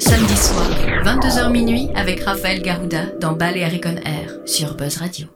Samedi soir, 22h minuit, avec Raphaël Garouda dans Balearic On Air sur Buzz Radio.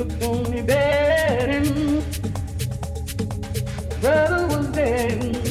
looked on me brother was dead.